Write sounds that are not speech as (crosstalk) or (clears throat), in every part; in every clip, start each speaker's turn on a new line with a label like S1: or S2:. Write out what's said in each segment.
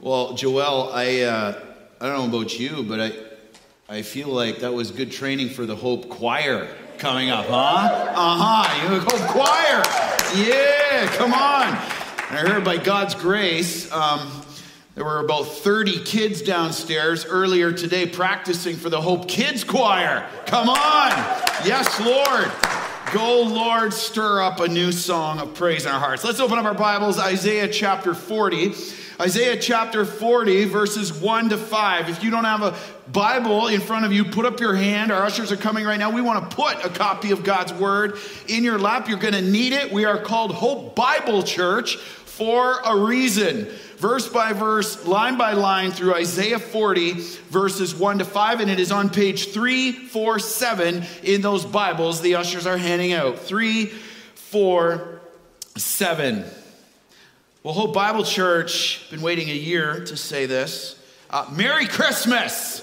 S1: Well, Joel, I uh, I don't know about you, but I I feel like that was good training for the Hope Choir coming up, huh? Uh huh. You Hope Choir. Yeah, come on. And I heard by God's grace, um, there were about 30 kids downstairs earlier today practicing for the Hope Kids Choir. Come on. Yes, Lord. Go, Lord, stir up a new song of praise in our hearts. Let's open up our Bibles, Isaiah chapter 40. Isaiah chapter 40, verses 1 to 5. If you don't have a Bible in front of you, put up your hand. Our ushers are coming right now. We want to put a copy of God's Word in your lap. You're going to need it. We are called Hope Bible Church for a reason verse by verse, line by line through Isaiah 40, verses 1 to 5. And it is on page 347 in those Bibles the ushers are handing out. 347. Well, Hope Bible Church, been waiting a year to say this. Uh, Merry Christmas!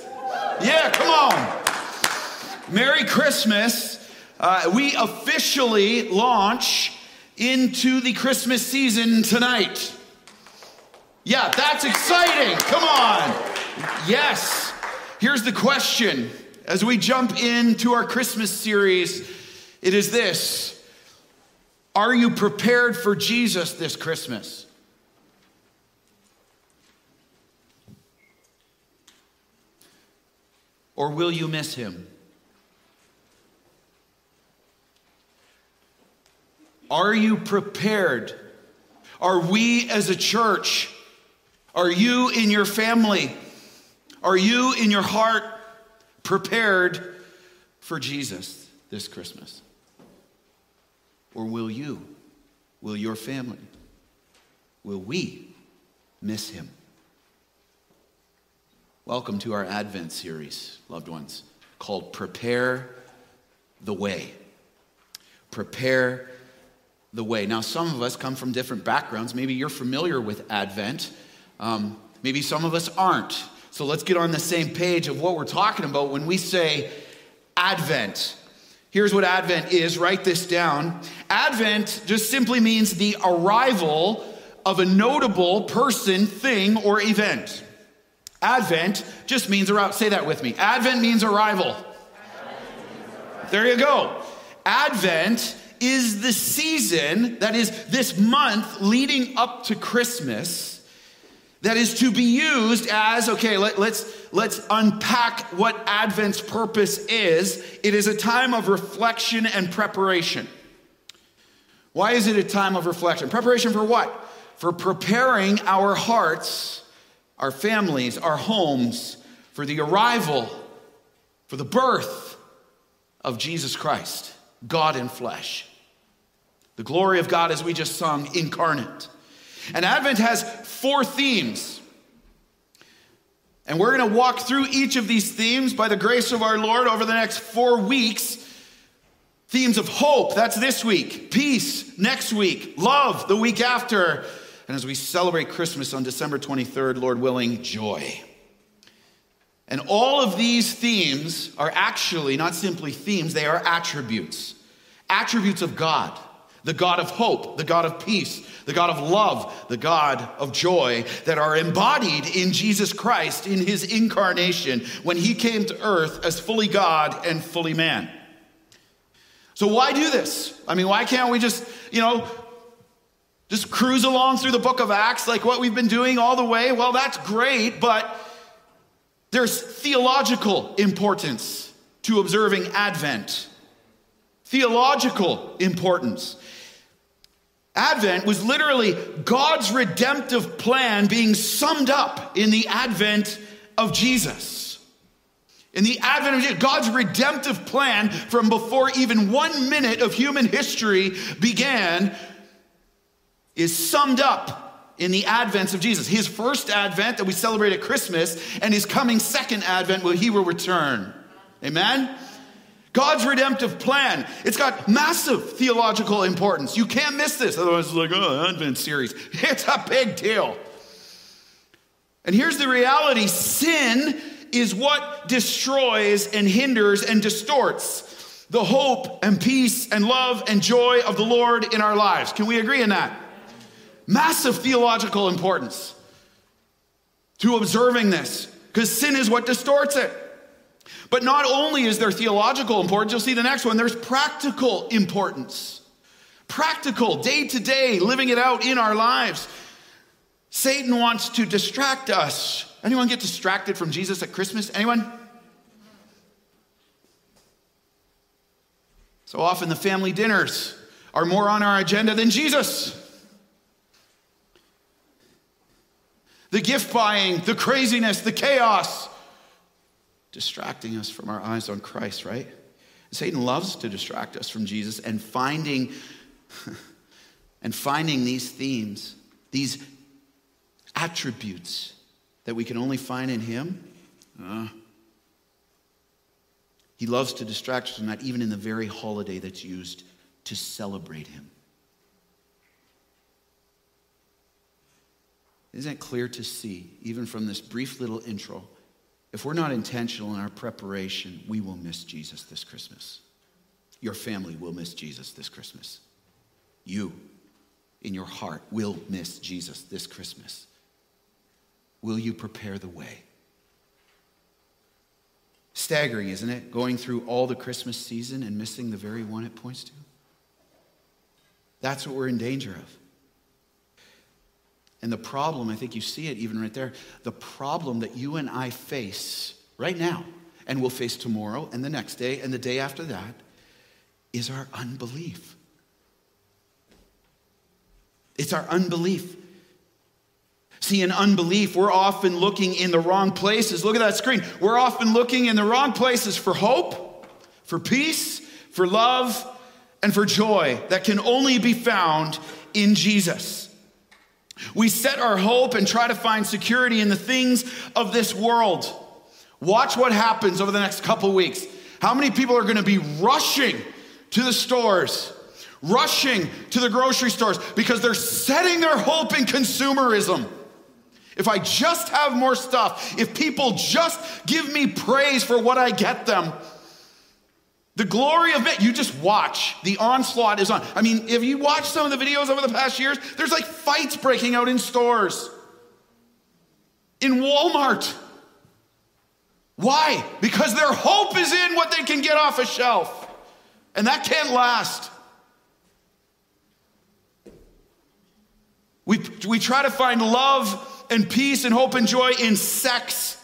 S1: Yeah, come on. Merry Christmas. Uh, we officially launch into the Christmas season tonight. Yeah, that's exciting. Come on. Yes. Here's the question as we jump into our Christmas series it is this Are you prepared for Jesus this Christmas? Or will you miss him? Are you prepared? Are we as a church are you in your family? Are you in your heart prepared for Jesus this Christmas? Or will you, will your family, will we miss him? Welcome to our Advent series, loved ones, called Prepare the Way. Prepare the Way. Now, some of us come from different backgrounds. Maybe you're familiar with Advent. Um, maybe some of us aren't. So let's get on the same page of what we're talking about when we say Advent. Here's what Advent is write this down. Advent just simply means the arrival of a notable person, thing, or event. Advent just means arrival. Say that with me. Advent means arrival. There you go. Advent is the season, that is, this month leading up to Christmas that is to be used as okay let, let's, let's unpack what advent's purpose is it is a time of reflection and preparation why is it a time of reflection preparation for what for preparing our hearts our families our homes for the arrival for the birth of jesus christ god in flesh the glory of god as we just sung incarnate and Advent has four themes. And we're going to walk through each of these themes by the grace of our Lord over the next four weeks. Themes of hope, that's this week. Peace, next week. Love, the week after. And as we celebrate Christmas on December 23rd, Lord willing, joy. And all of these themes are actually not simply themes, they are attributes. Attributes of God the God of hope, the God of peace, the God of love, the God of joy that are embodied in Jesus Christ in his incarnation when he came to earth as fully God and fully man. So, why do this? I mean, why can't we just, you know, just cruise along through the book of Acts like what we've been doing all the way? Well, that's great, but there's theological importance to observing Advent. Theological importance. Advent was literally God's redemptive plan being summed up in the advent of Jesus. In the advent of Jesus, God's redemptive plan from before even one minute of human history began is summed up in the advents of Jesus. His first advent that we celebrate at Christmas and his coming second advent where he will return. Amen? God's redemptive plan. It's got massive theological importance. You can't miss this. Otherwise, it's like, oh, Advent series. (laughs) It's a big deal. And here's the reality sin is what destroys and hinders and distorts the hope and peace and love and joy of the Lord in our lives. Can we agree on that? Massive theological importance. to observing this because sin is what distorts it. But not only is there theological importance, you'll see the next one, there's practical importance. Practical, day to day, living it out in our lives. Satan wants to distract us. Anyone get distracted from Jesus at Christmas? Anyone? So often the family dinners are more on our agenda than Jesus. The gift buying, the craziness, the chaos, distracting us from our eyes on Christ, right? Satan loves to distract us from Jesus and finding (laughs) and finding these themes, these attributes that we can only find in him. Uh, he loves to distract us from that, even in the very holiday that's used to celebrate him. Isn't it clear to see, even from this brief little intro, if we're not intentional in our preparation, we will miss Jesus this Christmas. Your family will miss Jesus this Christmas. You, in your heart, will miss Jesus this Christmas. Will you prepare the way? Staggering, isn't it? Going through all the Christmas season and missing the very one it points to. That's what we're in danger of. And the problem, I think you see it even right there, the problem that you and I face right now, and will face tomorrow and the next day and the day after that, is our unbelief. It's our unbelief. See, in unbelief, we're often looking in the wrong places. Look at that screen. We're often looking in the wrong places for hope, for peace, for love, and for joy that can only be found in Jesus. We set our hope and try to find security in the things of this world. Watch what happens over the next couple weeks. How many people are going to be rushing to the stores, rushing to the grocery stores because they're setting their hope in consumerism? If I just have more stuff, if people just give me praise for what I get them, the glory of it, you just watch. The onslaught is on. I mean, if you watch some of the videos over the past years, there's like fights breaking out in stores, in Walmart. Why? Because their hope is in what they can get off a shelf. And that can't last. We, we try to find love and peace and hope and joy in sex,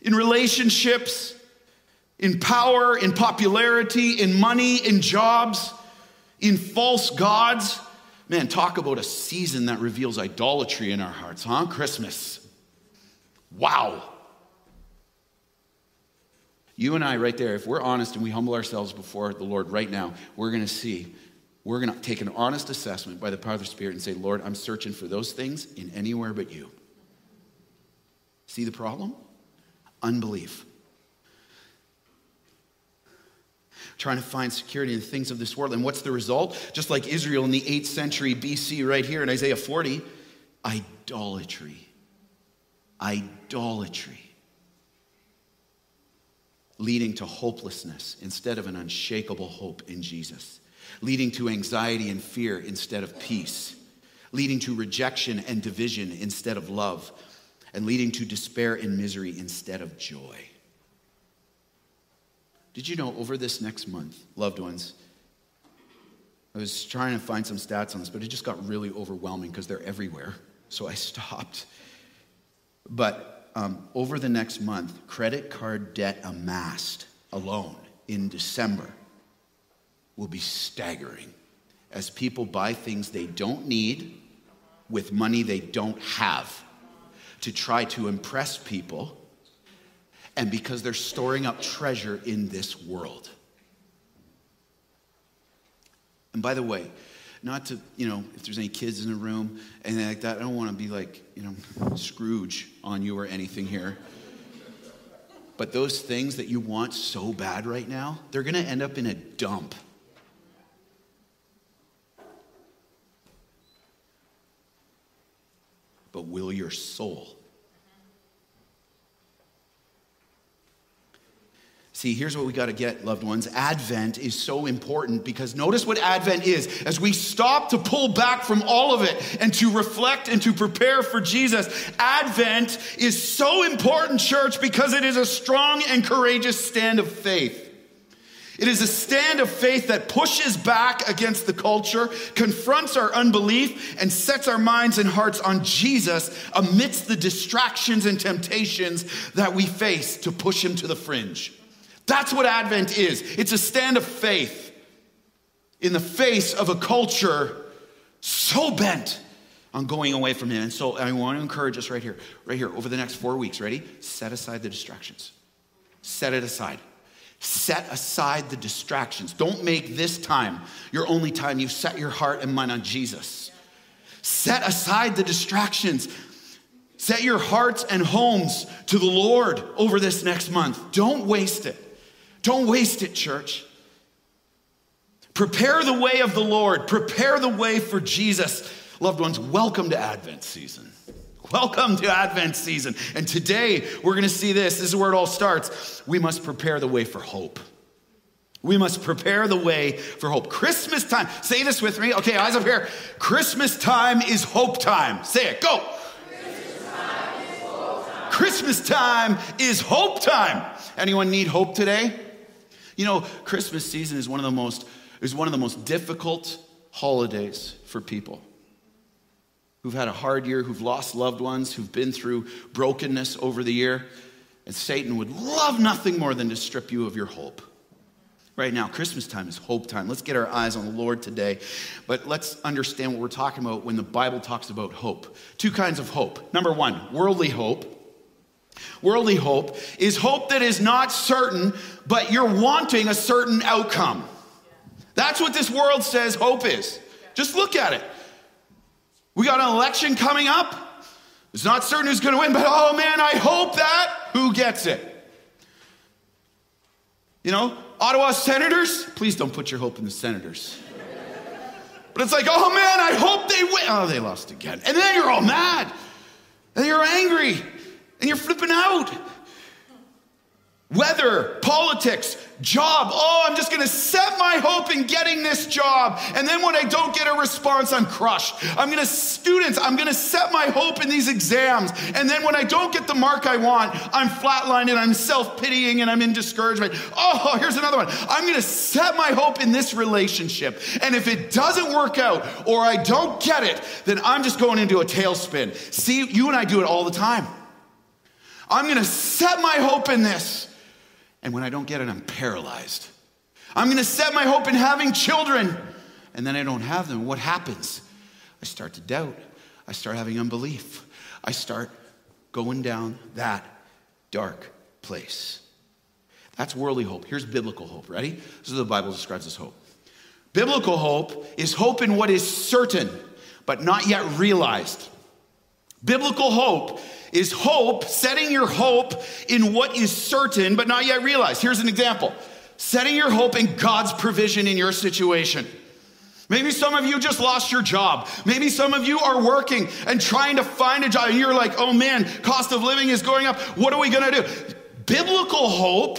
S1: in relationships in power, in popularity, in money, in jobs, in false gods. Man, talk about a season that reveals idolatry in our hearts, huh? Christmas. Wow. You and I, right there, if we're honest and we humble ourselves before the Lord right now, we're going to see, we're going to take an honest assessment by the power of the Spirit and say, Lord, I'm searching for those things in anywhere but you. See the problem? Unbelief. Trying to find security in the things of this world. And what's the result? Just like Israel in the 8th century BC, right here in Isaiah 40 idolatry. Idolatry. Leading to hopelessness instead of an unshakable hope in Jesus. Leading to anxiety and fear instead of peace. Leading to rejection and division instead of love. And leading to despair and misery instead of joy. Did you know over this next month, loved ones, I was trying to find some stats on this, but it just got really overwhelming because they're everywhere. So I (laughs) stopped. But um, over the next month, credit card debt amassed alone in December will be staggering as people buy things they don't need with money they don't have to try to impress people and because they're storing up treasure in this world. And by the way, not to, you know, if there's any kids in the room, anything like that, I don't want to be like, you know, Scrooge on you or anything here. But those things that you want so bad right now, they're going to end up in a dump. But will your soul See, here's what we got to get, loved ones. Advent is so important because notice what Advent is. As we stop to pull back from all of it and to reflect and to prepare for Jesus, Advent is so important, church, because it is a strong and courageous stand of faith. It is a stand of faith that pushes back against the culture, confronts our unbelief, and sets our minds and hearts on Jesus amidst the distractions and temptations that we face to push him to the fringe. That's what Advent is it's a stand of faith in the face of a culture so bent on going away from him. And so I want to encourage us right here, right here, over the next four weeks. Ready? Set aside the distractions. Set it aside. Set aside the distractions. Don't make this time your only time you set your heart and mind on Jesus. Set aside the distractions. Set your hearts and homes to the Lord over this next month. Don't waste it. Don't waste it, church. Prepare the way of the Lord. Prepare the way for Jesus. Loved ones, welcome to Advent season. Welcome to Advent season. And today we're going to see this. This is where it all starts. We must prepare the way for hope. We must prepare the way for hope. Christmas time. Say this with me. Okay, eyes up here. Christmas time is hope time. Say it. Go. Christmas time is hope time. Anyone need hope today? You know, Christmas season is one of the most is one of the most difficult holidays for people who've had a hard year, who've lost loved ones, who've been through brokenness over the year. And Satan would love nothing more than to strip you of your hope. Right now, Christmas time is hope time. Let's get our eyes on the Lord today. But let's understand what we're talking about when the Bible talks about hope. Two kinds of hope. Number one, worldly hope. Worldly hope is hope that is not certain, but you're wanting a certain outcome. That's what this world says hope is. Just look at it. We got an election coming up. It's not certain who's going to win, but oh man, I hope that. Who gets it? You know, Ottawa senators, please don't put your hope in the senators. But it's like, oh man, I hope they win. Oh, they lost again. And then you're all mad. And you're angry. And you're flipping out. Weather, politics, job. Oh, I'm just going to set my hope in getting this job. And then when I don't get a response, I'm crushed. I'm going to, students, I'm going to set my hope in these exams. And then when I don't get the mark I want, I'm flatlined and I'm self pitying and I'm in discouragement. Oh, here's another one. I'm going to set my hope in this relationship. And if it doesn't work out or I don't get it, then I'm just going into a tailspin. See, you and I do it all the time. I'm going to set my hope in this. And when I don't get it, I'm paralyzed. I'm going to set my hope in having children. And then I don't have them. What happens? I start to doubt. I start having unbelief. I start going down that dark place. That's worldly hope. Here's biblical hope. Ready? This is what the Bible describes as hope. Biblical hope is hope in what is certain, but not yet realized. Biblical hope is hope, setting your hope in what is certain but not yet realized. Here's an example setting your hope in God's provision in your situation. Maybe some of you just lost your job. Maybe some of you are working and trying to find a job, and you're like, oh man, cost of living is going up. What are we gonna do? Biblical hope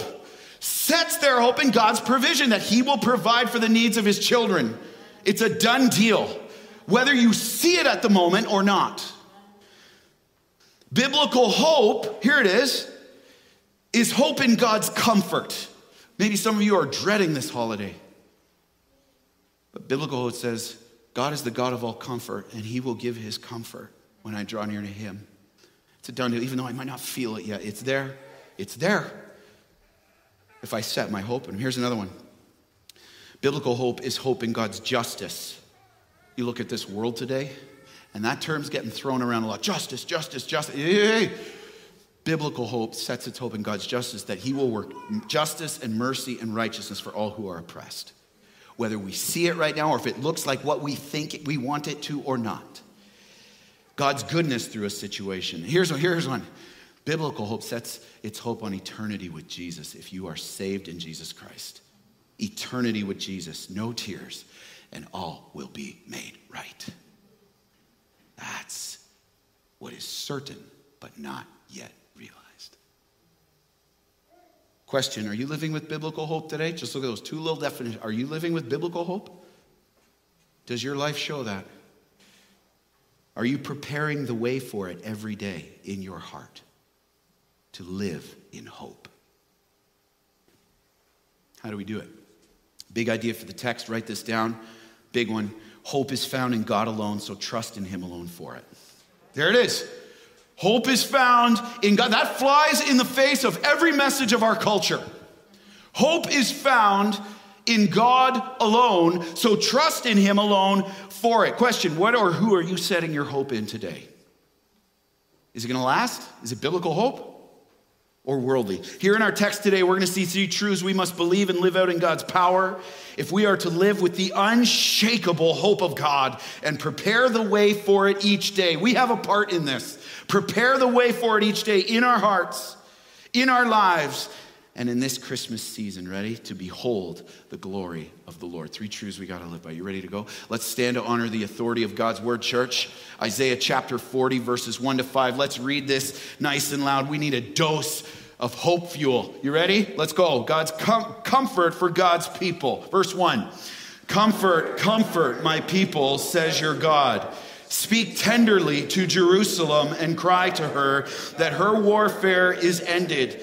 S1: sets their hope in God's provision that He will provide for the needs of His children. It's a done deal, whether you see it at the moment or not. Biblical hope, here it is, is hope in God's comfort. Maybe some of you are dreading this holiday. But biblical hope says, God is the God of all comfort, and He will give His comfort when I draw near to Him. It's a done deal, even though I might not feel it yet. It's there. It's there. If I set my hope Him. Here's another one. Biblical hope is hope in God's justice. You look at this world today, and that term's getting thrown around a lot. Justice, justice, justice. Hey, Biblical hope sets its hope in God's justice that He will work justice and mercy and righteousness for all who are oppressed. Whether we see it right now or if it looks like what we think we want it to or not. God's goodness through a situation. Here's, here's one. Biblical hope sets its hope on eternity with Jesus if you are saved in Jesus Christ. Eternity with Jesus, no tears, and all will be made right. That's what is certain, but not yet realized. Question Are you living with biblical hope today? Just look at those two little definitions. Are you living with biblical hope? Does your life show that? Are you preparing the way for it every day in your heart to live in hope? How do we do it? Big idea for the text, write this down. Big one. Hope is found in God alone, so trust in Him alone for it. There it is. Hope is found in God. That flies in the face of every message of our culture. Hope is found in God alone, so trust in Him alone for it. Question What or who are you setting your hope in today? Is it going to last? Is it biblical hope? Or worldly. Here in our text today, we're going to see three truths we must believe and live out in God's power if we are to live with the unshakable hope of God and prepare the way for it each day. We have a part in this. Prepare the way for it each day in our hearts, in our lives, and in this Christmas season, ready to behold the glory of the Lord. Three truths we got to live by. You ready to go? Let's stand to honor the authority of God's word, church. Isaiah chapter 40, verses 1 to 5. Let's read this nice and loud. We need a dose of hope fuel. You ready? Let's go. God's com- comfort for God's people. Verse 1 Comfort, comfort my people, says your God. Speak tenderly to Jerusalem and cry to her that her warfare is ended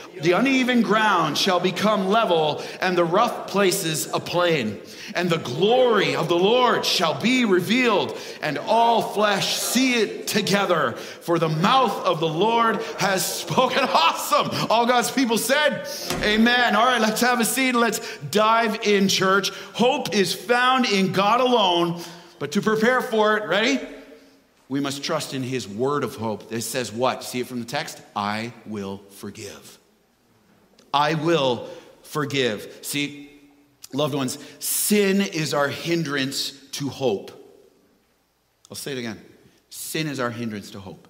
S1: The uneven ground shall become level, and the rough places a plain. And the glory of the Lord shall be revealed, and all flesh see it together. For the mouth of the Lord has spoken. (laughs) Awesome. All God's people said, Amen. All right, let's have a seat. Let's dive in, church. Hope is found in God alone, but to prepare for it, ready? We must trust in His word of hope. It says what? See it from the text? I will forgive. I will forgive. See, loved ones, sin is our hindrance to hope. I'll say it again. Sin is our hindrance to hope.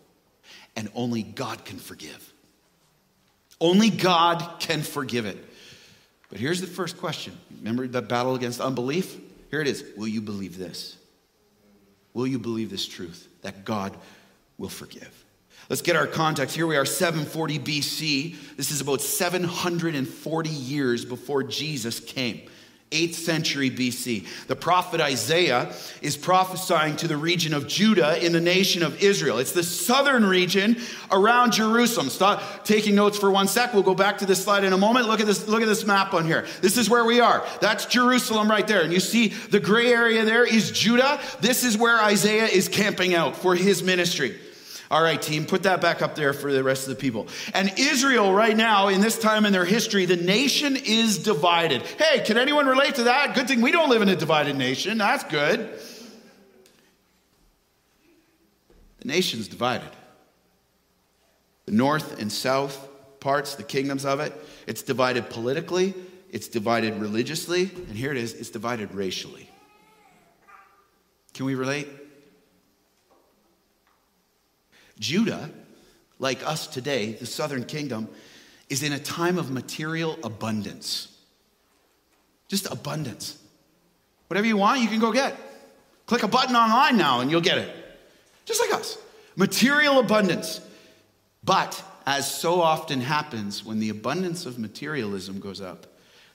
S1: And only God can forgive. Only God can forgive it. But here's the first question. Remember the battle against unbelief? Here it is. Will you believe this? Will you believe this truth that God will forgive? Let's get our context. Here we are, 740 BC. This is about 740 years before Jesus came. 8th century BC. The prophet Isaiah is prophesying to the region of Judah in the nation of Israel. It's the southern region around Jerusalem. Stop taking notes for one sec. We'll go back to this slide in a moment. Look at this, look at this map on here. This is where we are. That's Jerusalem right there. And you see the gray area there is Judah. This is where Isaiah is camping out for his ministry. All right, team, put that back up there for the rest of the people. And Israel, right now, in this time in their history, the nation is divided. Hey, can anyone relate to that? Good thing we don't live in a divided nation. That's good. The nation's divided. The north and south parts, the kingdoms of it, it's divided politically, it's divided religiously, and here it is, it's divided racially. Can we relate? Judah, like us today, the southern kingdom, is in a time of material abundance. Just abundance. Whatever you want, you can go get. Click a button online now and you'll get it. Just like us. Material abundance. But as so often happens, when the abundance of materialism goes up,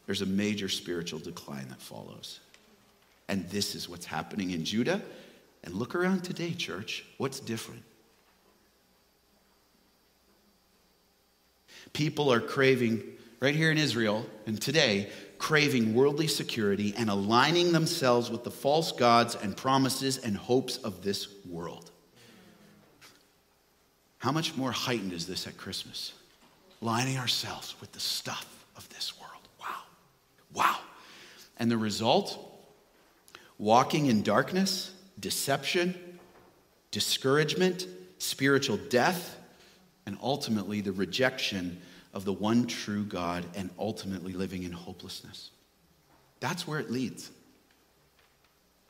S1: there's a major spiritual decline that follows. And this is what's happening in Judah. And look around today, church. What's different? People are craving, right here in Israel and today, craving worldly security and aligning themselves with the false gods and promises and hopes of this world. How much more heightened is this at Christmas? Lining ourselves with the stuff of this world. Wow. Wow. And the result? Walking in darkness, deception, discouragement, spiritual death, and ultimately the rejection of the one true God and ultimately living in hopelessness. That's where it leads.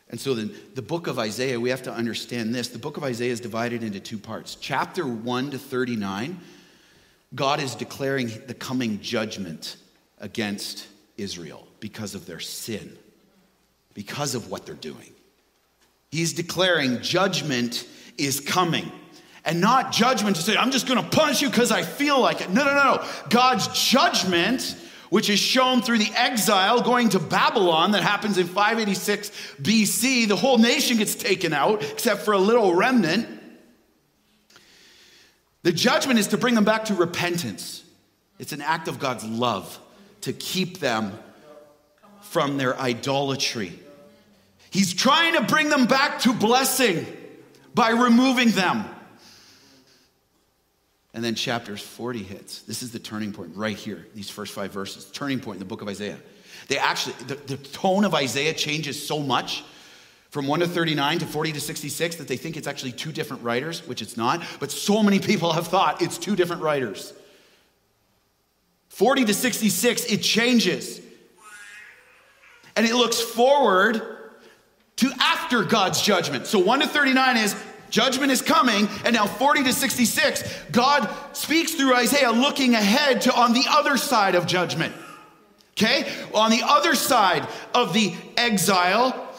S1: And so then the book of Isaiah, we have to understand this. The book of Isaiah is divided into two parts. Chapter 1 to 39, God is declaring the coming judgment against Israel because of their sin, because of what they're doing. He's declaring judgment is coming. And not judgment to say, I'm just going to punish you because I feel like it. No, no, no. No. God's judgment which is shown through the exile going to Babylon that happens in 586 BC. The whole nation gets taken out except for a little remnant. The judgment is to bring them back to repentance. It's an act of God's love to keep them from their idolatry. He's trying to bring them back to blessing by removing them. And then chapters 40 hits. This is the turning point right here, these first five verses. Turning point in the book of Isaiah. They actually, the, the tone of Isaiah changes so much from 1 to 39 to 40 to 66 that they think it's actually two different writers, which it's not. But so many people have thought it's two different writers. 40 to 66, it changes. And it looks forward to after God's judgment. So 1 to 39 is Judgment is coming. And now 40 to 66, God speaks through Isaiah looking ahead to on the other side of judgment. Okay? On the other side of the exile,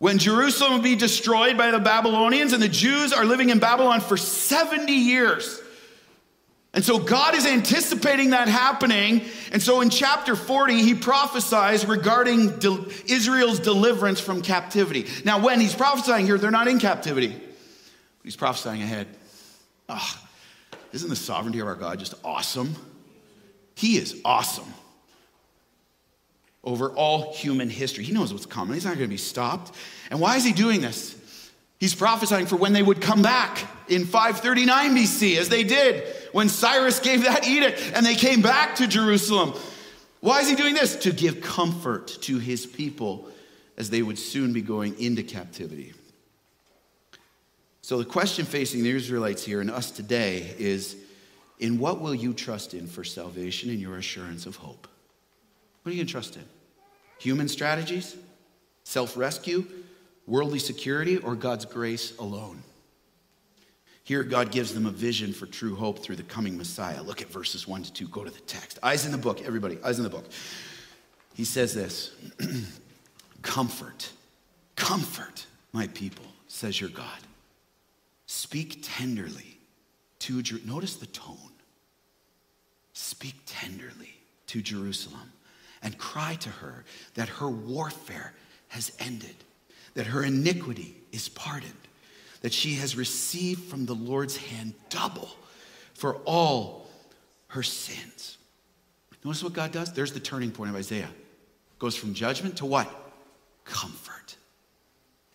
S1: when Jerusalem will be destroyed by the Babylonians and the Jews are living in Babylon for 70 years. And so God is anticipating that happening. And so in chapter 40, he prophesies regarding de- Israel's deliverance from captivity. Now, when he's prophesying here, they're not in captivity, he's prophesying ahead. Oh, isn't the sovereignty of our God just awesome? He is awesome over all human history. He knows what's coming, he's not going to be stopped. And why is he doing this? He's prophesying for when they would come back in 539 BC, as they did when Cyrus gave that edict and they came back to Jerusalem. Why is he doing this? To give comfort to his people as they would soon be going into captivity. So, the question facing the Israelites here and us today is in what will you trust in for salvation and your assurance of hope? What are you going to trust in? Human strategies? Self rescue? worldly security, or God's grace alone. Here, God gives them a vision for true hope through the coming Messiah. Look at verses 1 to 2. Go to the text. Eyes in the book, everybody, eyes in the book. He says this (clears throat) Comfort, comfort my people, says your God. Speak tenderly to Jerusalem. Notice the tone. Speak tenderly to Jerusalem and cry to her that her warfare has ended that her iniquity is pardoned, that she has received from the Lord's hand double for all her sins. Notice what God does? There's the turning point of Isaiah. Goes from judgment to what? Comfort.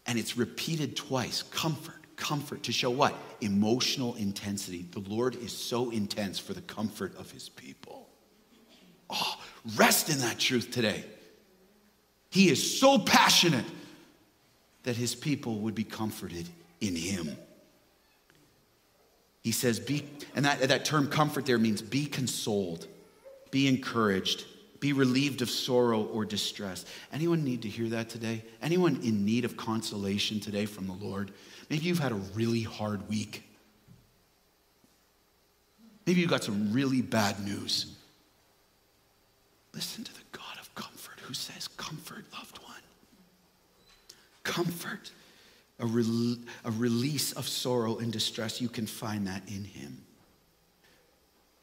S1: And it's repeated twice comfort, comfort to show what? Emotional intensity. The Lord is so intense for the comfort of his people. Oh, rest in that truth today. He is so passionate that his people would be comforted in him. He says, be, and that, that term comfort there means be consoled, be encouraged, be relieved of sorrow or distress. Anyone need to hear that today? Anyone in need of consolation today from the Lord? Maybe you've had a really hard week. Maybe you got some really bad news. Listen to the God of comfort who says, Comfort, loved one comfort, a, a release of sorrow and distress. You can find that in Him.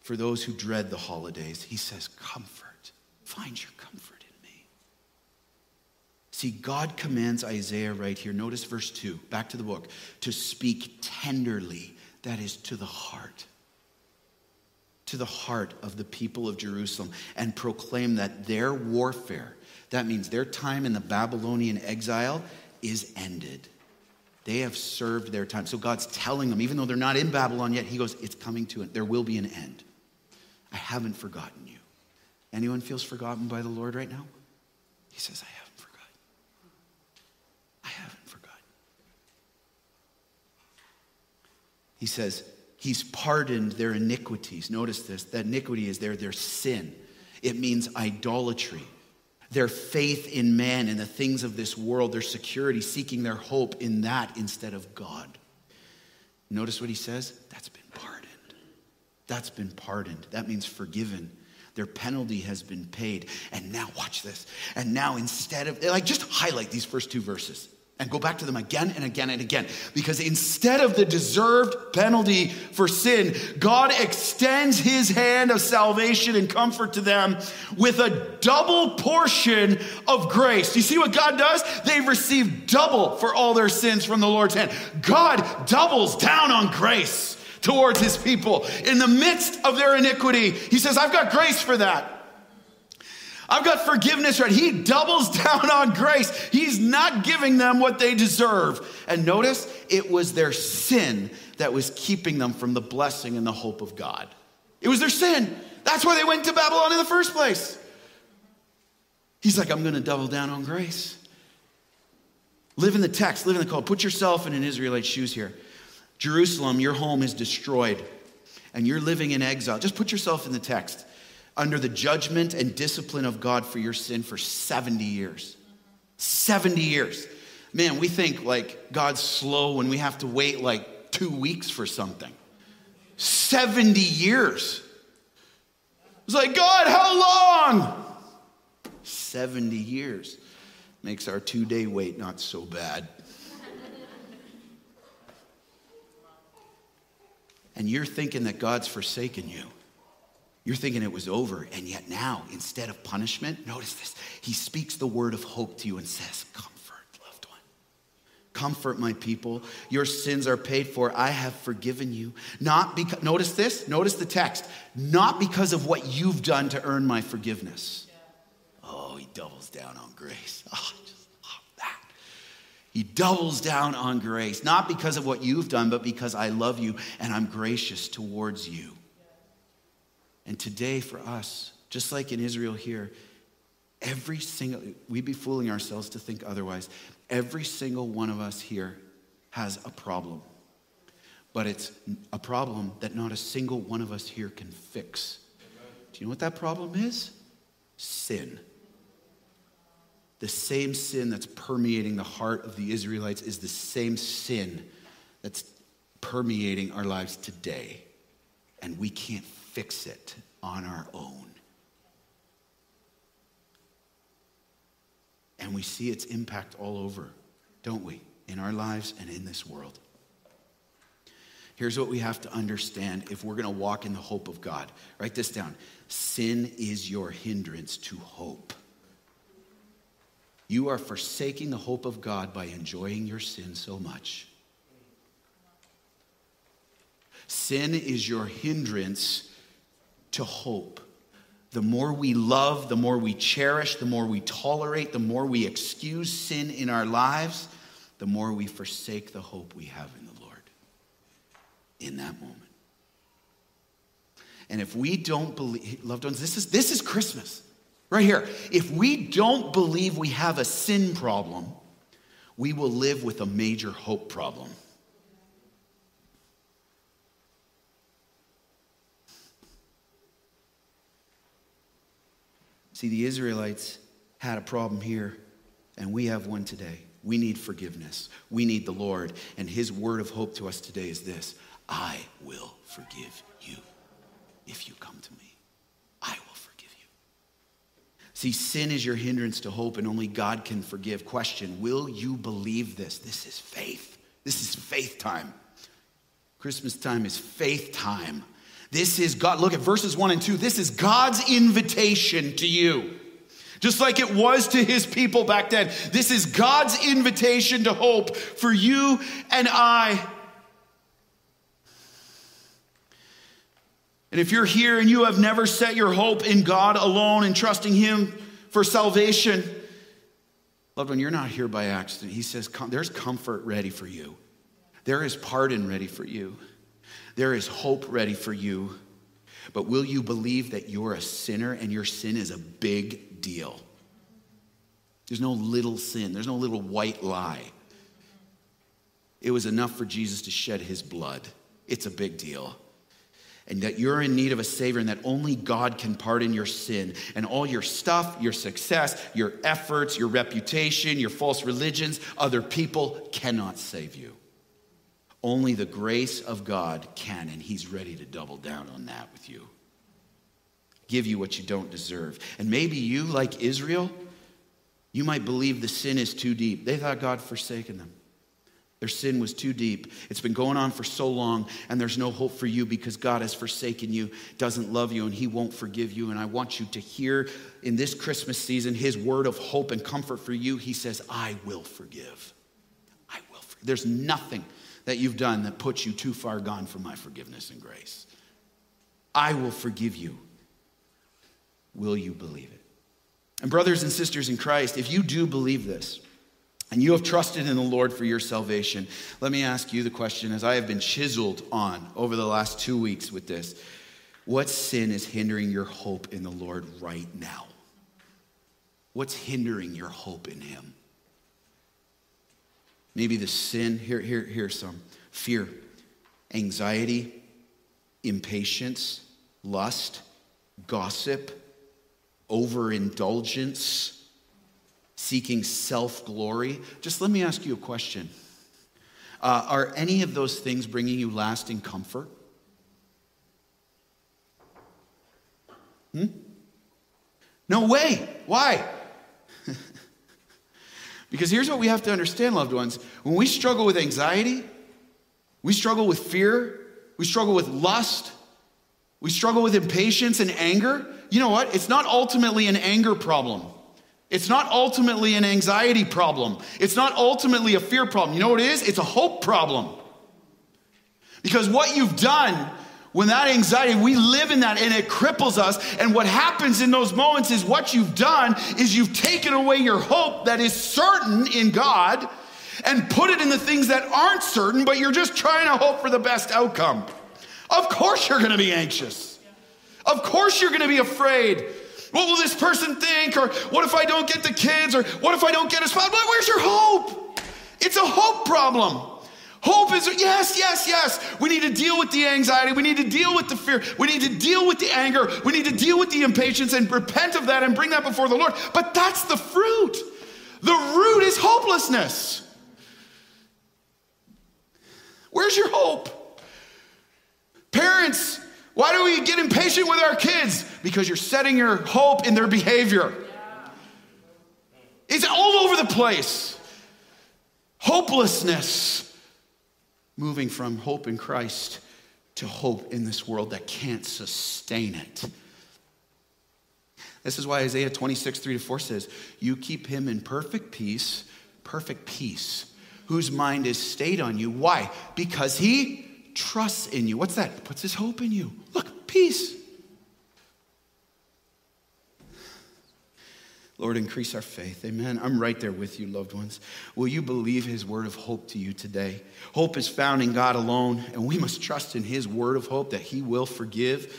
S1: For those who dread the holidays, He says, Comfort. Find your comfort in me. See, God commands Isaiah right here. Notice verse 2, back to the book, to speak tenderly, that is, to the heart to the heart of the people of Jerusalem and proclaim that their warfare, that means their time in the Babylonian exile, is ended. They have served their time. So God's telling them, even though they're not in Babylon yet, He goes, It's coming to it. There will be an end. I haven't forgotten you. Anyone feels forgotten by the Lord right now? He says, I haven't forgotten. I haven't forgotten. He says, He's pardoned their iniquities. Notice this that iniquity is there, their sin. It means idolatry. Their faith in man and the things of this world, their security, seeking their hope in that instead of God. Notice what he says? That's been pardoned. That's been pardoned. That means forgiven. Their penalty has been paid. And now, watch this. And now, instead of, like, just highlight these first two verses and go back to them again and again and again. Because instead of the deserved penalty for sin, God extends his hand of salvation and comfort to them with a double portion of grace. You see what God does? They've received double for all their sins from the Lord's hand. God doubles down on grace towards his people. In the midst of their iniquity, he says, I've got grace for that. I've got forgiveness right. He doubles (laughs) down on grace. He's not giving them what they deserve. And notice it was their sin that was keeping them from the blessing and the hope of God. It was their sin. That's why they went to Babylon in the first place. He's like, I'm going to double down on grace. Live in the text, live in the call. Put yourself in an Israelite shoes here. Jerusalem, your home is destroyed, and you're living in exile. Just put yourself in the text under the judgment and discipline of God for your sin for 70 years. 70 years. Man, we think like God's slow when we have to wait like two weeks for something. 70 years. It's like, God, how long? 70 years. Makes our two day wait not so bad. and you're thinking that God's forsaken you. You're thinking it was over, and yet now, instead of punishment, notice this. He speaks the word of hope to you and says, Comfort, loved one. Comfort, my people. Your sins are paid for. I have forgiven you. Not because, notice this, notice the text. Not because of what you've done to earn my forgiveness. Oh, he doubles down on grace. (laughs) Oh, I just love that. He doubles down on grace, not because of what you've done, but because I love you and I'm gracious towards you. And today, for us, just like in Israel here, every single, we'd be fooling ourselves to think otherwise. Every single one of us here has a problem. But it's a problem that not a single one of us here can fix. Do you know what that problem is? Sin. The same sin that's permeating the heart of the Israelites is the same sin that's permeating our lives today. And we can't fix it on our own. And we see its impact all over, don't we? In our lives and in this world. Here's what we have to understand if we're going to walk in the hope of God. Write this down sin is your hindrance to hope. You are forsaking the hope of God by enjoying your sin so much. Sin is your hindrance to hope. The more we love, the more we cherish, the more we tolerate, the more we excuse sin in our lives, the more we forsake the hope we have in the Lord in that moment. And if we don't believe, loved ones, this is, this is Christmas right here. If we don't believe we have a sin problem, we will live with a major hope problem. See, the Israelites had a problem here, and we have one today. We need forgiveness. We need the Lord. And his word of hope to us today is this I will forgive you if you come to me. I will forgive you. See, sin is your hindrance to hope, and only God can forgive. Question Will you believe this? This is faith. This is faith time. Christmas time is faith time. This is God. Look at verses one and two. This is God's invitation to you. Just like it was to his people back then. This is God's invitation to hope for you and I. And if you're here and you have never set your hope in God alone and trusting Him for salvation, loved one, you're not here by accident. He says, There's comfort ready for you, there is pardon ready for you. There is hope ready for you. But will you believe that you're a sinner and your sin is a big deal? There's no little sin, there's no little white lie. It was enough for Jesus to shed his blood. It's a big deal. and that you're in need of a Savior and that only God can pardon your sin. And all your stuff, your success, your efforts, your reputation, your false religions, other people cannot save you. Only the grace of God can, and He's ready to double down on that with you. Give you what you don't deserve. And maybe you, like Israel, you might believe the sin is too deep. They thought God forsaken them. Their sin was too deep. It's been going on for so long, and there's no hope for you because God has forsaken you, doesn't love you, and He won't forgive you. And I want you to hear in this Christmas season His word of hope and comfort for you. He says, I will forgive. I will. Forgive. There's nothing that you've done that puts you too far gone from my forgiveness and grace. I will forgive you. Will you believe it? And, brothers and sisters in Christ, if you do believe this, and you have trusted in the Lord for your salvation, let me ask you the question as I have been chiseled on over the last two weeks with this what sin is hindering your hope in the Lord right now? What's hindering your hope in Him? Maybe the sin, here, here, here's some fear, anxiety, impatience, lust, gossip, overindulgence, seeking self glory. Just let me ask you a question uh, Are any of those things bringing you lasting comfort? Hmm? No way. Why? Because here's what we have to understand, loved ones. When we struggle with anxiety, we struggle with fear, we struggle with lust, we struggle with impatience and anger. You know what? It's not ultimately an anger problem. It's not ultimately an anxiety problem. It's not ultimately a fear problem. You know what it is? It's a hope problem. Because what you've done when that anxiety, we live in that and it cripples us. And what happens in those moments is what you've done is you've taken away your hope that is certain in God and put it in the things that aren't certain, but you're just trying to hope for the best outcome. Of course, you're going to be anxious. Of course, you're going to be afraid. What will this person think? Or what if I don't get the kids? Or what if I don't get a spot? Where's your hope? It's a hope problem. Hope is, yes, yes, yes. We need to deal with the anxiety. We need to deal with the fear. We need to deal with the anger. We need to deal with the impatience and repent of that and bring that before the Lord. But that's the fruit. The root is hopelessness. Where's your hope? Parents, why do we get impatient with our kids? Because you're setting your hope in their behavior. It's all over the place. Hopelessness moving from hope in Christ to hope in this world that can't sustain it. This is why Isaiah 26, 3 to 4 says, You keep him in perfect peace, perfect peace, whose mind is stayed on you. Why? Because he trusts in you. What's that? Puts his hope in you. Look, peace. Lord, increase our faith. Amen. I'm right there with you, loved ones. Will you believe his word of hope to you today? Hope is found in God alone, and we must trust in his word of hope that he will forgive.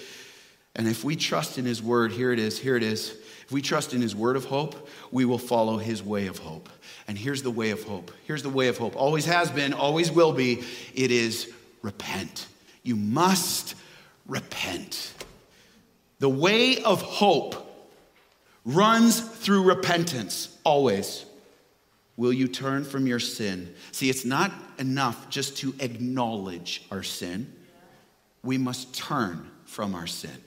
S1: And if we trust in his word, here it is, here it is. If we trust in his word of hope, we will follow his way of hope. And here's the way of hope. Here's the way of hope. Always has been, always will be. It is repent. You must repent. The way of hope runs through repentance always. Will you turn from your sin? See, it's not enough just to acknowledge our sin. We must turn from our sin.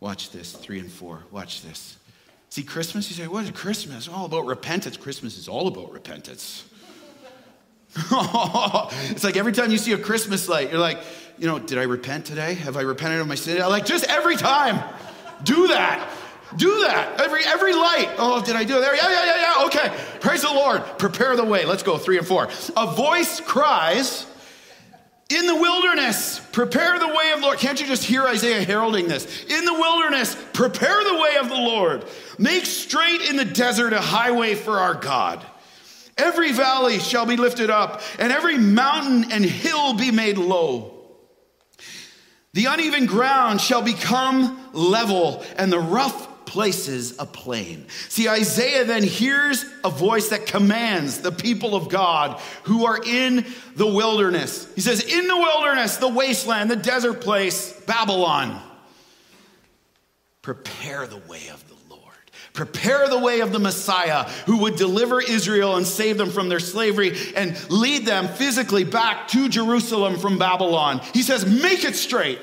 S1: Watch this, three and four. Watch this. See, Christmas, you say, what is Christmas? All about repentance. Christmas is all about repentance. (laughs) it's like every time you see a Christmas light, you're like, you know, did I repent today? Have I repented of my sin? Like, just every time, do that. Do that. Every every light. Oh, did I do it there? Yeah, yeah, yeah, yeah. Okay. Praise the Lord. Prepare the way. Let's go. Three and four. A voice cries in the wilderness, prepare the way of the Lord. Can't you just hear Isaiah heralding this? In the wilderness, prepare the way of the Lord. Make straight in the desert a highway for our God. Every valley shall be lifted up, and every mountain and hill be made low. The uneven ground shall become level, and the rough places a plain. See, Isaiah then hears a voice that commands the people of God who are in the wilderness. He says, In the wilderness, the wasteland, the desert place, Babylon, prepare the way of the Lord. Prepare the way of the Messiah who would deliver Israel and save them from their slavery and lead them physically back to Jerusalem from Babylon. He says, Make it straight.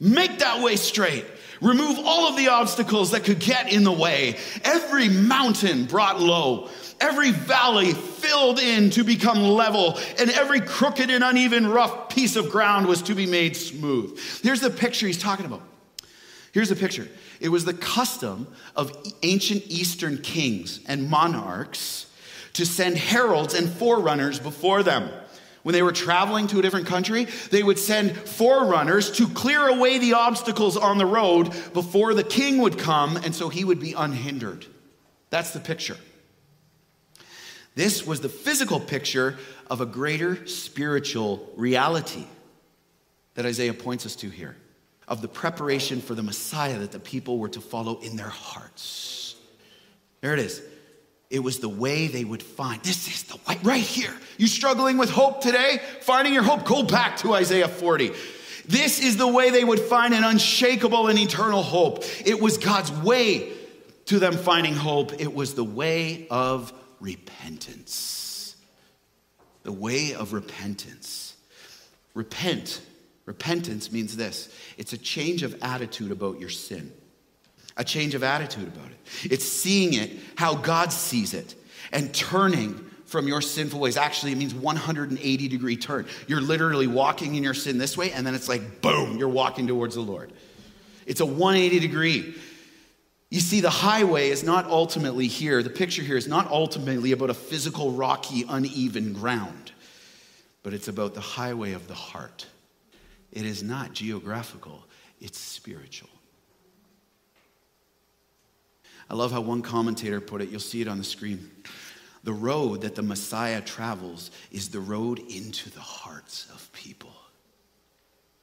S1: Make that way straight. Remove all of the obstacles that could get in the way. Every mountain brought low, every valley filled in to become level, and every crooked and uneven, rough piece of ground was to be made smooth. Here's the picture he's talking about. Here's the picture. It was the custom of ancient Eastern kings and monarchs to send heralds and forerunners before them. When they were traveling to a different country, they would send forerunners to clear away the obstacles on the road before the king would come, and so he would be unhindered. That's the picture. This was the physical picture of a greater spiritual reality that Isaiah points us to here of the preparation for the Messiah that the people were to follow in their hearts. There it is. It was the way they would find. This is the way, right here. You struggling with hope today? Finding your hope? Go back to Isaiah 40. This is the way they would find an unshakable and eternal hope. It was God's way to them finding hope. It was the way of repentance. The way of repentance. Repent. Repentance means this it's a change of attitude about your sin a change of attitude about it. It's seeing it how God sees it and turning from your sinful ways. Actually, it means 180 degree turn. You're literally walking in your sin this way, and then it's like, boom, you're walking towards the Lord. It's a 180 degree. You see, the highway is not ultimately here, the picture here is not ultimately about a physical, rocky, uneven ground, but it's about the highway of the heart. It is not geographical, it's spiritual. I love how one commentator put it. You'll see it on the screen. The road that the Messiah travels is the road into the hearts of people.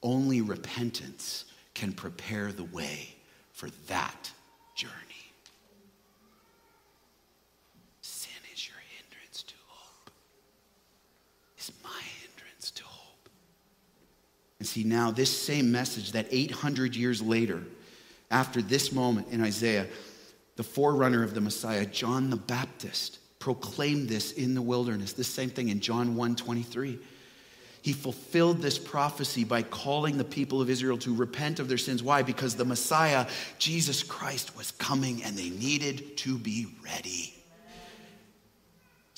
S1: Only repentance can prepare the way for that journey. Sin is your hindrance to hope, is my hindrance to hope. And see, now this same message that 800 years later, after this moment in Isaiah, the forerunner of the Messiah, John the Baptist, proclaimed this in the wilderness. The same thing in John 1 23. He fulfilled this prophecy by calling the people of Israel to repent of their sins. Why? Because the Messiah, Jesus Christ, was coming and they needed to be ready.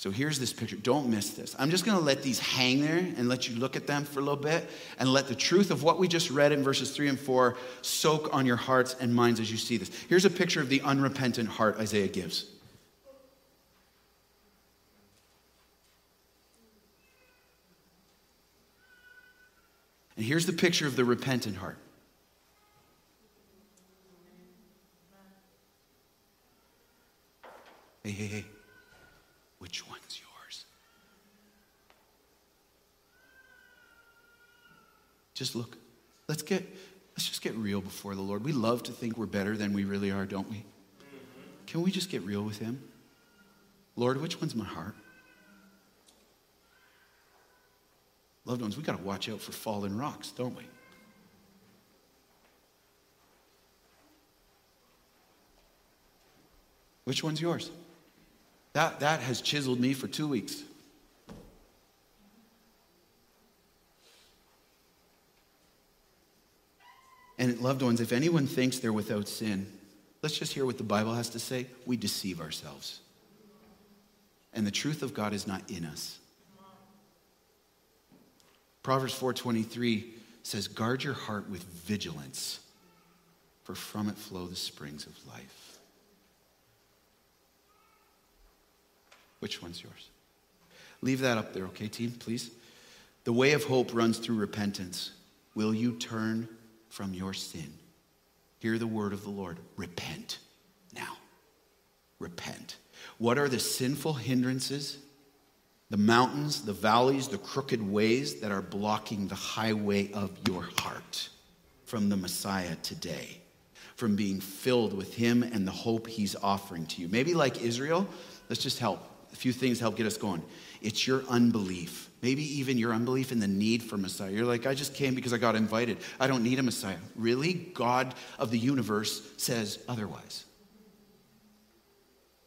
S1: So here's this picture. Don't miss this. I'm just going to let these hang there and let you look at them for a little bit and let the truth of what we just read in verses 3 and 4 soak on your hearts and minds as you see this. Here's a picture of the unrepentant heart Isaiah gives. And here's the picture of the repentant heart. Hey, hey, hey. Which one's yours? Just look. Let's get let's just get real before the Lord. We love to think we're better than we really are, don't we? Mm-hmm. Can we just get real with him? Lord, which one's my heart? Loved ones, we got to watch out for fallen rocks, don't we? Which one's yours? That, that has chiseled me for two weeks. And loved ones, if anyone thinks they're without sin, let's just hear what the Bible has to say. We deceive ourselves. And the truth of God is not in us. Proverbs 4:23 says, "Guard your heart with vigilance, for from it flow the springs of life." Which one's yours? Leave that up there, okay, team, please? The way of hope runs through repentance. Will you turn from your sin? Hear the word of the Lord. Repent now. Repent. What are the sinful hindrances, the mountains, the valleys, the crooked ways that are blocking the highway of your heart from the Messiah today? from being filled with Him and the hope He's offering to you. Maybe like Israel, let's just help. A few things help get us going. It's your unbelief. Maybe even your unbelief in the need for Messiah. You're like, I just came because I got invited. I don't need a Messiah. Really? God of the universe says otherwise.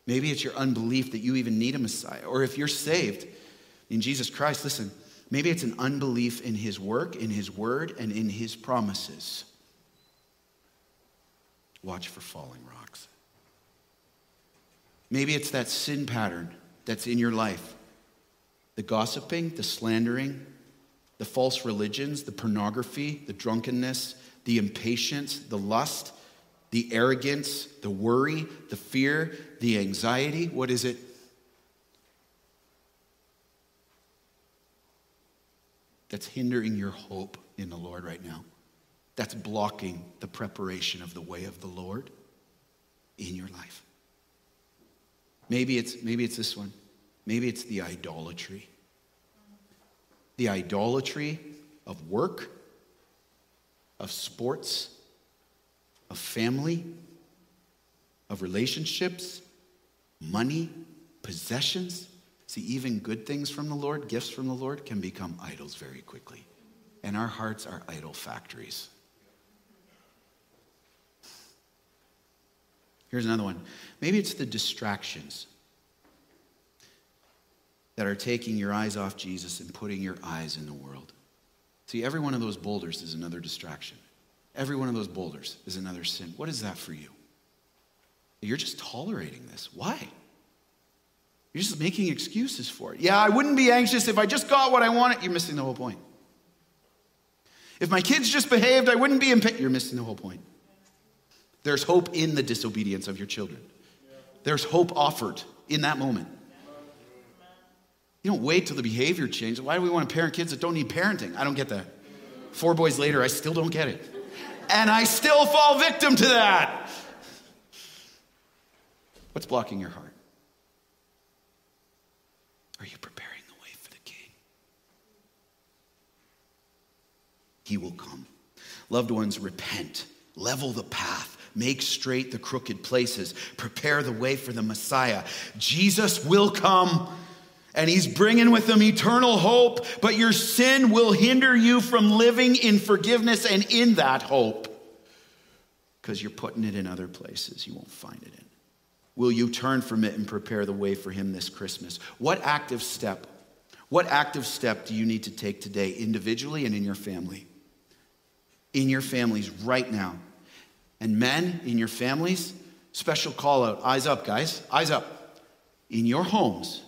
S1: Maybe it's your unbelief that you even need a Messiah. Or if you're saved in Jesus Christ, listen, maybe it's an unbelief in his work, in his word, and in his promises. Watch for falling rocks. Maybe it's that sin pattern that's in your life the gossiping, the slandering, the false religions, the pornography, the drunkenness, the impatience, the lust, the arrogance, the worry, the fear, the anxiety. What is it? That's hindering your hope in the Lord right now. That's blocking the preparation of the way of the Lord in your life. Maybe it's, maybe it's this one. Maybe it's the idolatry. The idolatry of work, of sports, of family, of relationships, money, possessions. See, even good things from the Lord, gifts from the Lord, can become idols very quickly. And our hearts are idol factories. Here's another one. Maybe it's the distractions that are taking your eyes off Jesus and putting your eyes in the world. See, every one of those boulders is another distraction. Every one of those boulders is another sin. What is that for you? You're just tolerating this. Why? You're just making excuses for it. Yeah, I wouldn't be anxious if I just got what I wanted. You're missing the whole point. If my kids just behaved, I wouldn't be in pain. You're missing the whole point. There's hope in the disobedience of your children. There's hope offered in that moment. You don't wait till the behavior changes. Why do we want to parent kids that don't need parenting? I don't get that. Four boys later, I still don't get it and I still fall victim to that. What's blocking your heart? Are you preparing the way for the king? He will come. Loved ones, repent, level the path, make straight the crooked places, prepare the way for the Messiah. Jesus will come. And he's bringing with him eternal hope, but your sin will hinder you from living in forgiveness and in that hope because you're putting it in other places you won't find it in. Will you turn from it and prepare the way for him this Christmas? What active step, what active step do you need to take today, individually and in your family? In your families right now. And men, in your families, special call out eyes up, guys, eyes up. In your homes,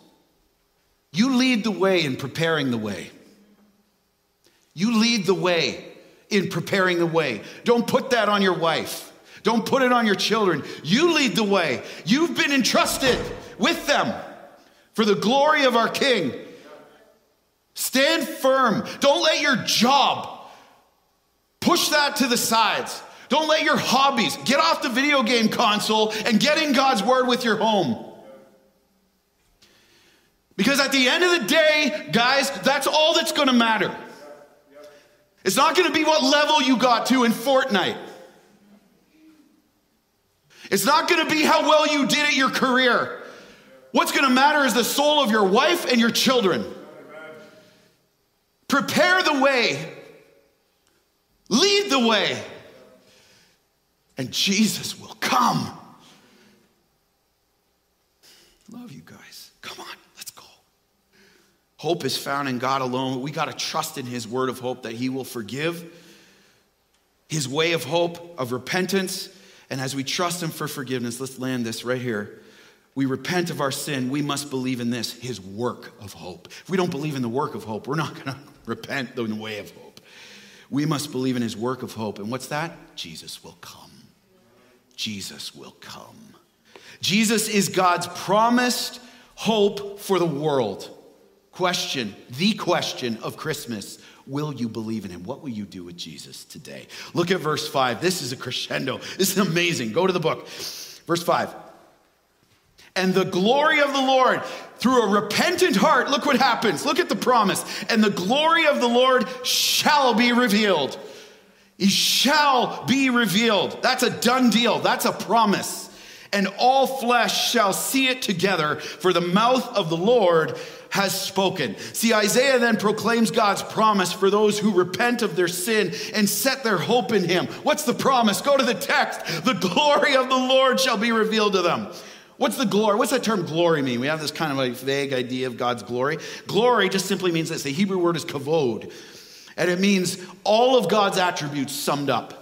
S1: you lead the way in preparing the way. You lead the way in preparing the way. Don't put that on your wife. Don't put it on your children. You lead the way. You've been entrusted with them for the glory of our King. Stand firm. Don't let your job push that to the sides. Don't let your hobbies get off the video game console and get in God's word with your home. Because at the end of the day, guys, that's all that's going to matter. It's not going to be what level you got to in Fortnite. It's not going to be how well you did at your career. What's going to matter is the soul of your wife and your children. Prepare the way, lead the way, and Jesus will come. Love you guys. Come on. Let's go. Hope is found in God alone. We got to trust in His word of hope that He will forgive, His way of hope, of repentance. And as we trust Him for forgiveness, let's land this right here. We repent of our sin. We must believe in this, His work of hope. If we don't believe in the work of hope, we're not going (laughs) to repent in the way of hope. We must believe in His work of hope. And what's that? Jesus will come. Jesus will come. Jesus is God's promised hope for the world question, the question of Christmas. Will you believe in him? What will you do with Jesus today? Look at verse 5. This is a crescendo. This is amazing. Go to the book. Verse 5. And the glory of the Lord through a repentant heart, look what happens. Look at the promise. And the glory of the Lord shall be revealed. He shall be revealed. That's a done deal. That's a promise. And all flesh shall see it together, for the mouth of the Lord has spoken. See, Isaiah then proclaims God's promise for those who repent of their sin and set their hope in him. What's the promise? Go to the text. The glory of the Lord shall be revealed to them. What's the glory? What's that term glory mean? We have this kind of a vague idea of God's glory. Glory just simply means this. The Hebrew word is kavod, and it means all of God's attributes summed up.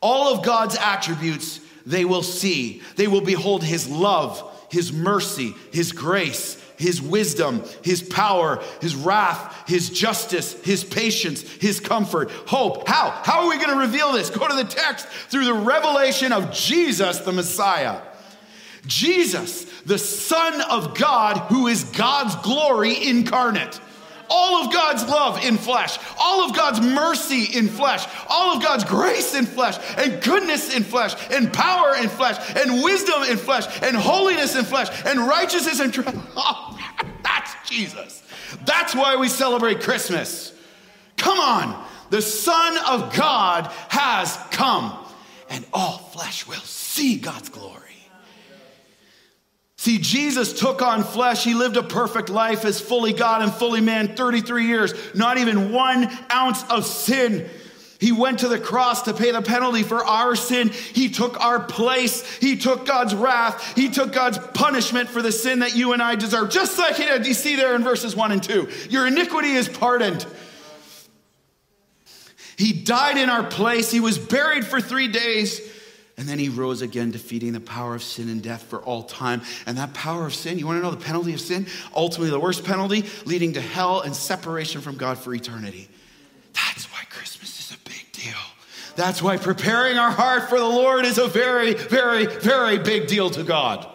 S1: All of God's attributes they will see. They will behold his love, his mercy, his grace, his wisdom, his power, his wrath, his justice, his patience, his comfort, hope. How? How are we going to reveal this? Go to the text through the revelation of Jesus, the Messiah. Jesus, the Son of God, who is God's glory incarnate. All of God's love in flesh, all of God's mercy in flesh, all of God's grace in flesh, and goodness in flesh, and power in flesh, and wisdom in flesh, and holiness in flesh, and righteousness in truth. (laughs) Oh, that's Jesus. That's why we celebrate Christmas. Come on, the Son of God has come, and all flesh will see God's glory. See, Jesus took on flesh. He lived a perfect life as fully God and fully man, 33 years, not even one ounce of sin. He went to the cross to pay the penalty for our sin. He took our place. He took God's wrath. He took God's punishment for the sin that you and I deserve. Just like. You see there in verses 1 and 2. Your iniquity is pardoned. He died in our place. He was buried for three days. And then he rose again, defeating the power of sin and death for all time. And that power of sin, you want to know the penalty of sin? Ultimately, the worst penalty, leading to hell and separation from God for eternity. That's why Christmas is a big deal. That's why preparing our heart for the Lord is a very, very, very big deal to God.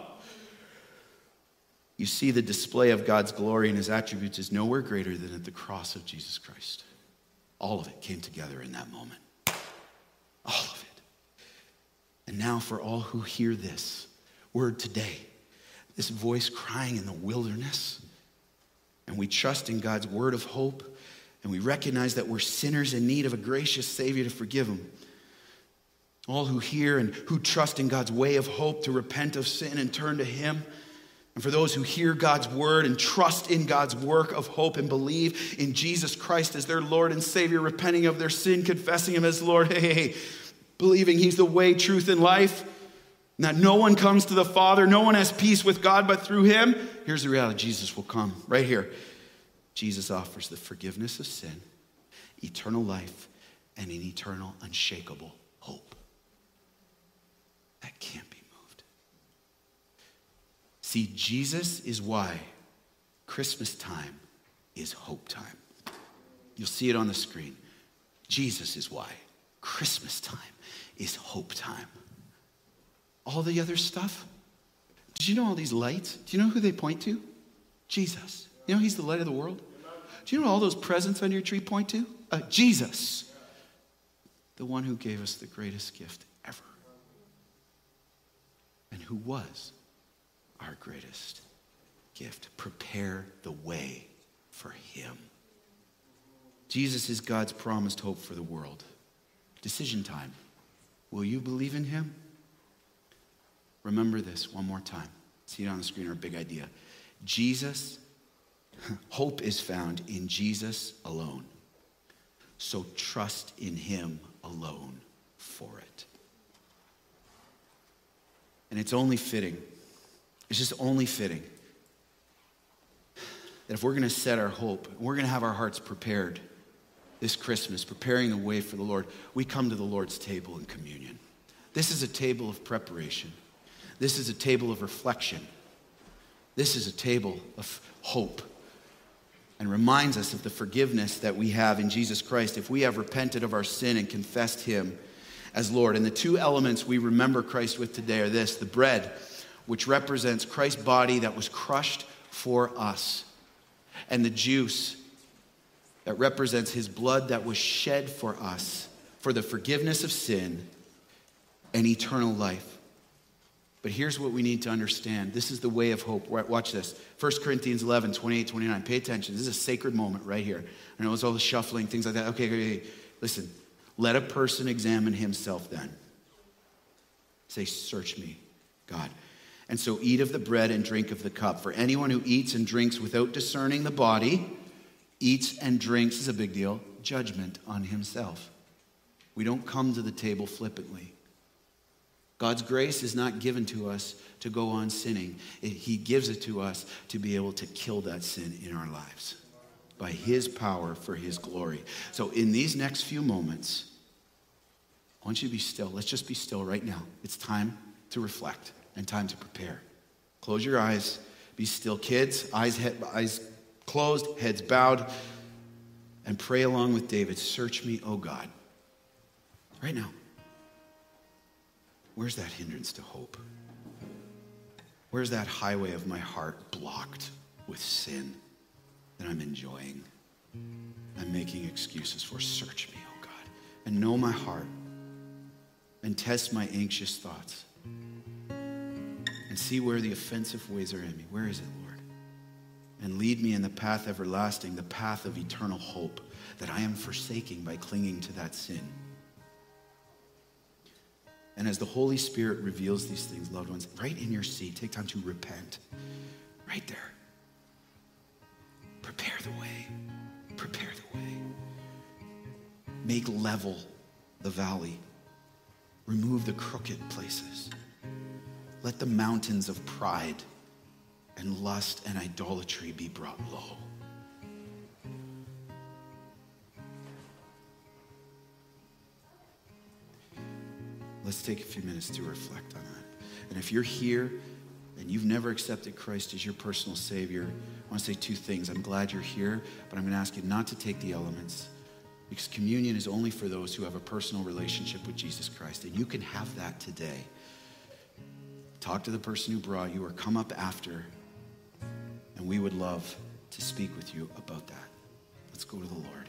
S1: You see, the display of God's glory and his attributes is nowhere greater than at the cross of Jesus Christ. All of it came together in that moment. All of it. And now, for all who hear this word today, this voice crying in the wilderness, and we trust in God's word of hope, and we recognize that we're sinners in need of a gracious Savior to forgive them. All who hear and who trust in God's way of hope to repent of sin and turn to Him. And for those who hear God's word and trust in God's work of hope and believe in Jesus Christ as their Lord and Savior, repenting of their sin, confessing Him as Lord, (laughs) hey, hey, hey believing He's the way, truth, and life, and that no one comes to the Father, no one has peace with God but through Him, here's the reality Jesus will come right here. Jesus offers the forgiveness of sin, eternal life, and an eternal, unshakable hope. That can't be moved. See, Jesus is why Christmas time is hope time. You'll see it on the screen. Jesus is why Christmas time is hope time. All the other stuff, did you know all these lights? Do you know who they point to? Jesus. You know he's the light of the world? Do you know all those presents on your tree point to? Uh, Jesus. The one who gave us the greatest gift ever. And who was our greatest gift. Prepare the way for him. Jesus is God's promised hope for the world. Decision time. Will you believe in him? Remember this one more time. See it on the screen a big idea. Jesus, (laughs) hope is found in Jesus alone. So trust in him alone for it. And it's only fitting, it's just only fitting that if we're going to set our hope, we're going to have our hearts prepared this Christmas, preparing the way for the Lord, we come to the Lord's table in communion. This is a table of preparation. This is a table of reflection. This is a table of hope and reminds us of the forgiveness that we have in Jesus Christ if we have repented of our sin and confessed Him as Lord. And the two elements we remember Christ with today are this the bread, which represents Christ's body that was crushed for us, and the juice, that represents his blood that was shed for us for the forgiveness of sin and eternal life. But here's what we need to understand. This is the way of hope. Watch this. 1 Corinthians 11, 28, 29. Pay attention. This is a sacred moment right here. I know it's all the shuffling, things like that. Okay, okay, okay. Listen. Let a person examine himself then. Say, Search me, God. And so eat of the bread and drink of the cup. For anyone who eats and drinks without discerning the body, eats and drinks, is a big deal, judgment on himself. We don't come to the table flippantly. God's grace is not given to us to go on sinning. He gives it to us to be able to kill that sin in our lives by His power for His glory. So, in these next few moments, I want you to be still. Let's just be still right now. It's time to reflect and time to prepare. Close your eyes. Be still. Kids, eyes, head, eyes closed, heads bowed, and pray along with David Search me, O God. Right now. Where's that hindrance to hope? Where's that highway of my heart blocked with sin that I'm enjoying? I'm making excuses for. Search me, oh God, and know my heart and test my anxious thoughts and see where the offensive ways are in me. Where is it, Lord? And lead me in the path everlasting, the path of eternal hope that I am forsaking by clinging to that sin. And as the Holy Spirit reveals these things, loved ones, right in your seat, take time to repent. Right there. Prepare the way. Prepare the way. Make level the valley. Remove the crooked places. Let the mountains of pride and lust and idolatry be brought low. Let's take a few minutes to reflect on that. And if you're here and you've never accepted Christ as your personal Savior, I want to say two things. I'm glad you're here, but I'm going to ask you not to take the elements because communion is only for those who have a personal relationship with Jesus Christ. And you can have that today. Talk to the person who brought you or come up after, and we would love to speak with you about that. Let's go to the Lord.